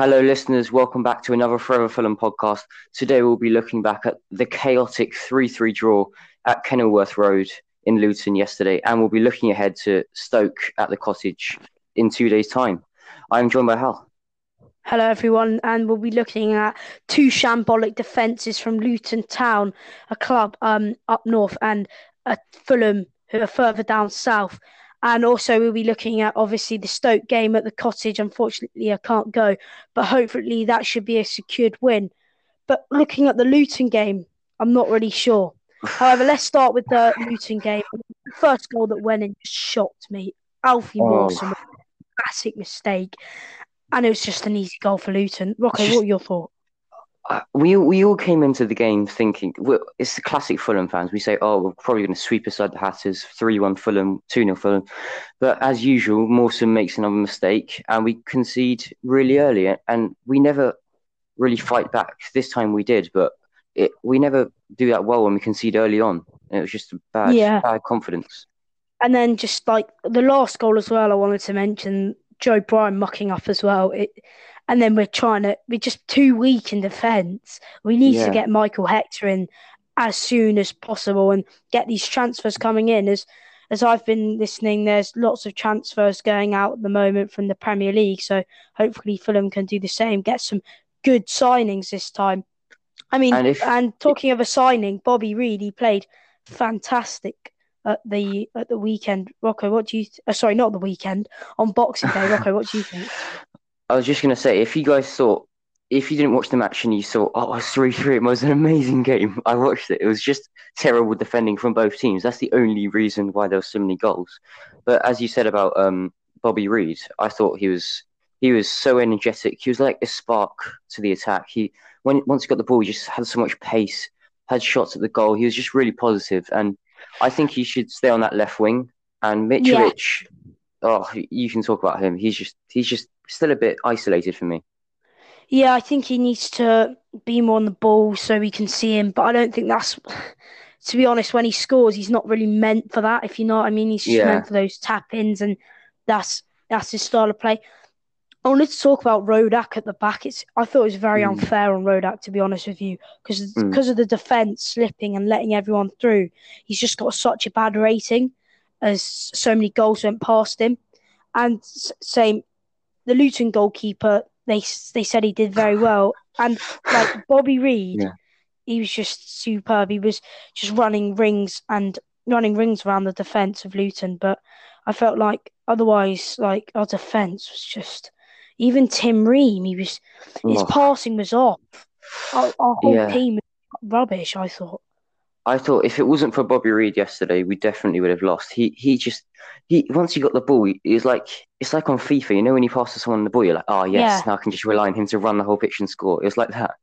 Hello, listeners. Welcome back to another Forever Fulham podcast. Today, we'll be looking back at the chaotic 3 3 draw at Kenilworth Road in Luton yesterday, and we'll be looking ahead to Stoke at the cottage in two days' time. I'm joined by Hal. Hello, everyone, and we'll be looking at two shambolic defences from Luton Town, a club um, up north, and a Fulham, who are further down south. And also, we'll be looking at obviously the Stoke game at the cottage. Unfortunately, I can't go, but hopefully, that should be a secured win. But looking at the Luton game, I'm not really sure. However, let's start with the Luton game. The first goal that went in just shocked me. Alfie oh. Massive mistake, and it was just an easy goal for Luton. Rocco, what are your thoughts? We we all came into the game thinking it's the classic Fulham fans. We say, "Oh, we're probably going to sweep aside the Hatters, three-one Fulham, two-nil Fulham," but as usual, Mawson makes another mistake, and we concede really early, and we never really fight back. This time we did, but it, we never do that well when we concede early on. It was just a bad, yeah. bad confidence. And then just like the last goal as well, I wanted to mention Joe Bryan mucking up as well. It, and then we're trying to we're just too weak in defence. We need yeah. to get Michael Hector in as soon as possible and get these transfers coming in. As as I've been listening, there's lots of transfers going out at the moment from the Premier League. So hopefully Fulham can do the same, get some good signings this time. I mean, and, if, and talking of a signing, Bobby Reid, he played fantastic at the at the weekend. Rocco, what do you? Th- uh, sorry, not the weekend on Boxing Day. Rocco, what do you think? I was just gonna say, if you guys thought, if you didn't watch the match and you thought, oh, it's three three, it was an amazing game. I watched it. It was just terrible defending from both teams. That's the only reason why there were so many goals. But as you said about um, Bobby Reid, I thought he was he was so energetic. He was like a spark to the attack. He when once he got the ball, he just had so much pace, had shots at the goal. He was just really positive, and I think he should stay on that left wing. And Mitrovic, yeah. oh, you can talk about him. He's just he's just still a bit isolated for me. Yeah, I think he needs to be more on the ball so we can see him. But I don't think that's, to be honest, when he scores, he's not really meant for that. If you know what I mean, he's just yeah. meant for those tap ins, and that's that's his style of play. I wanted to talk about Rodak at the back. It's I thought it was very mm. unfair on Rodak to be honest with you because mm. because of the defense slipping and letting everyone through. He's just got such a bad rating as so many goals went past him. And same, the Luton goalkeeper they they said he did very well. And like Bobby Reid, yeah. he was just superb. He was just running rings and running rings around the defense of Luton. But I felt like otherwise, like our defense was just even Tim Ream, he was his oh. passing was off. Our, our whole yeah. team was rubbish. I thought. I thought if it wasn't for Bobby Reid yesterday, we definitely would have lost. He he just he once he got the ball, he, was like it's like on FIFA. You know when you pass to someone the ball, you're like, oh yes, yeah. now I can just rely on him to run the whole pitch and score. It was like that.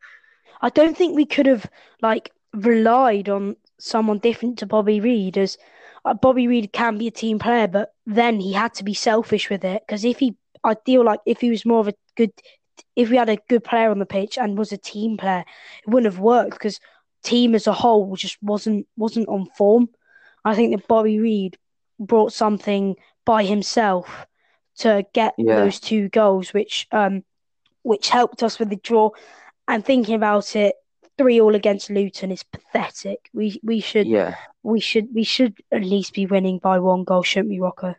I don't think we could have like relied on someone different to Bobby Reid as uh, Bobby Reid can be a team player, but then he had to be selfish with it because if he I feel like if he was more of a good, if we had a good player on the pitch and was a team player, it wouldn't have worked because team as a whole just wasn't wasn't on form. I think that Bobby Reid brought something by himself to get yeah. those two goals, which um, which helped us with the draw. And thinking about it, three all against Luton is pathetic. We we should yeah. we should we should at least be winning by one goal, shouldn't we, Rocco?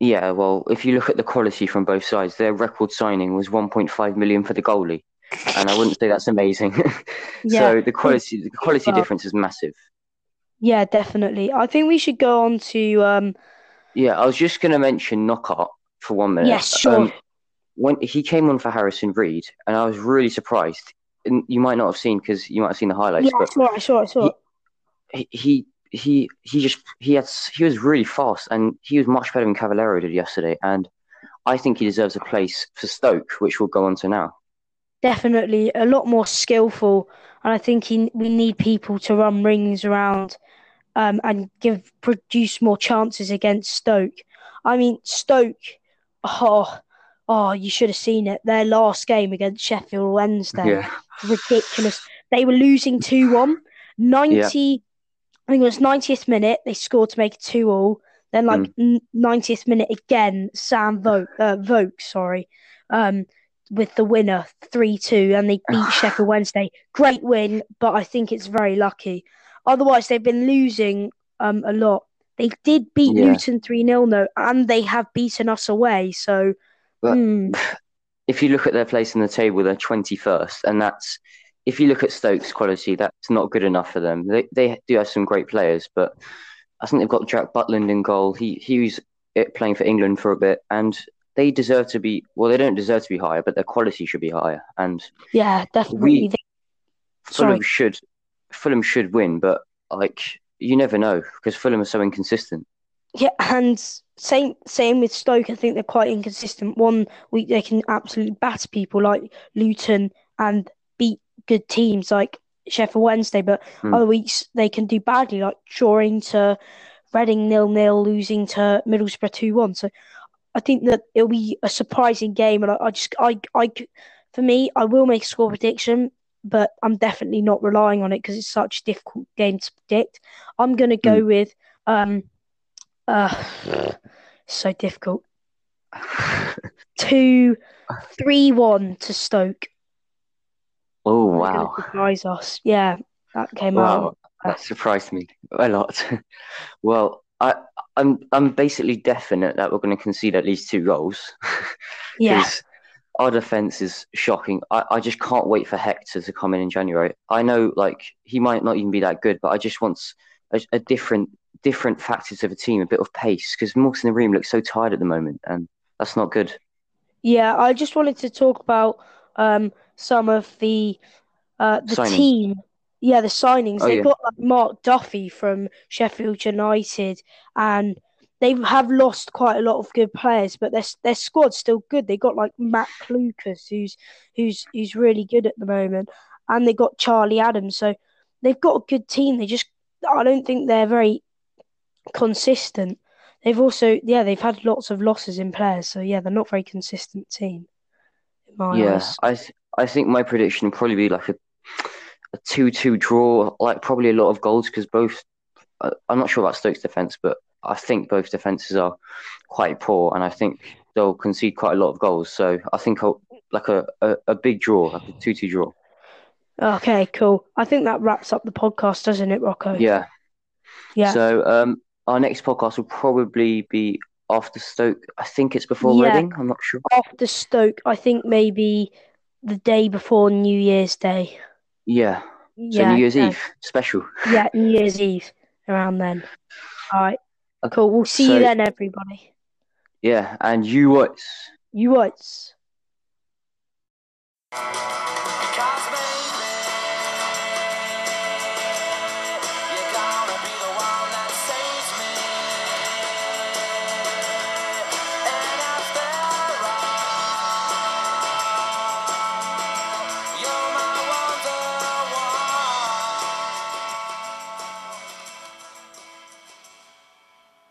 Yeah, well, if you look at the quality from both sides, their record signing was 1.5 million for the goalie, and I wouldn't say that's amazing. yeah, so the quality, the quality difference is massive. Yeah, definitely. I think we should go on to. Um... Yeah, I was just going to mention Knockaert for one minute. Yes, sure. Um, when he came on for Harrison Reed, and I was really surprised. And you might not have seen because you might have seen the highlights. Yeah, but I saw, I saw, I saw. He, he he he just he had he was really fast and he was much better than Cavaleiro did yesterday and I think he deserves a place for Stoke which we'll go on to now definitely a lot more skillful and I think he, we need people to run rings around um, and give produce more chances against Stoke I mean Stoke oh oh you should have seen it their last game against Sheffield Wednesday yeah. ridiculous they were losing 2-1 90 yeah I think it was 90th minute they scored to make it two all. Then like mm. 90th minute again, Sam Vogt, uh, Vogt sorry, um, with the winner three two, and they beat Sheffield Wednesday. Great win, but I think it's very lucky. Otherwise, they've been losing um, a lot. They did beat yeah. Luton 3 0, though, and they have beaten us away. So, but mm. if you look at their place in the table, they're 21st, and that's if you look at Stokes' quality, that's not good enough for them. They, they do have some great players, but I think they've got Jack Butland in goal. He he was playing for England for a bit, and they deserve to be. Well, they don't deserve to be higher, but their quality should be higher. And yeah, definitely. We, Fulham should Fulham should win, but like you never know because Fulham are so inconsistent. Yeah, and same same with Stoke. I think they're quite inconsistent. One week they can absolutely batter people like Luton and beat good teams like Sheffield Wednesday, but mm. other weeks they can do badly, like drawing to Reading nil nil, losing to Middlesbrough two one. So I think that it'll be a surprising game, and I, I just I I for me I will make a score prediction but I'm definitely not relying on it because it's such a difficult game to predict. I'm going to go mm. with um, uh, so difficult. Two, three, one to Stoke. Oh wow! Surprise us, yeah. That came wow. out. That surprised me a lot. well, I, I'm I'm basically definite that we're going to concede at least two goals. yeah our defense is shocking. I, I just can't wait for Hector to come in in January. I know, like he might not even be that good, but I just want a, a different different factors of a team, a bit of pace, because Morton Ream looks so tired at the moment, and that's not good. Yeah, I just wanted to talk about um, some of the uh, the Signing. team. Yeah, the signings. Oh, They've yeah. got like Mark Duffy from Sheffield United and they have lost quite a lot of good players, but their their squad's still good. They got like Matt Lucas, who's who's who's really good at the moment, and they got Charlie Adams. So they've got a good team. They just I don't think they're very consistent. They've also yeah they've had lots of losses in players. So yeah, they're not very consistent team. yeah, eyes. I th- I think my prediction would probably be like a a two two draw, like probably a lot of goals because both. I'm not sure about Stokes' defense, but I think both defenses are quite poor, and I think they'll concede quite a lot of goals. So I think I'll, like a, a, a big draw, like a two two draw. Okay, cool. I think that wraps up the podcast, doesn't it, Rocco? Yeah. Yeah. So um, our next podcast will probably be after Stoke. I think it's before yeah. Reading. I'm not sure. After Stoke, I think maybe the day before New Year's Day. Yeah. So yeah, New Year's. Eve special. Yeah, New Year's Eve around then. All right. Okay. Cool. We'll see so, you then, everybody. Yeah, and you what? You what?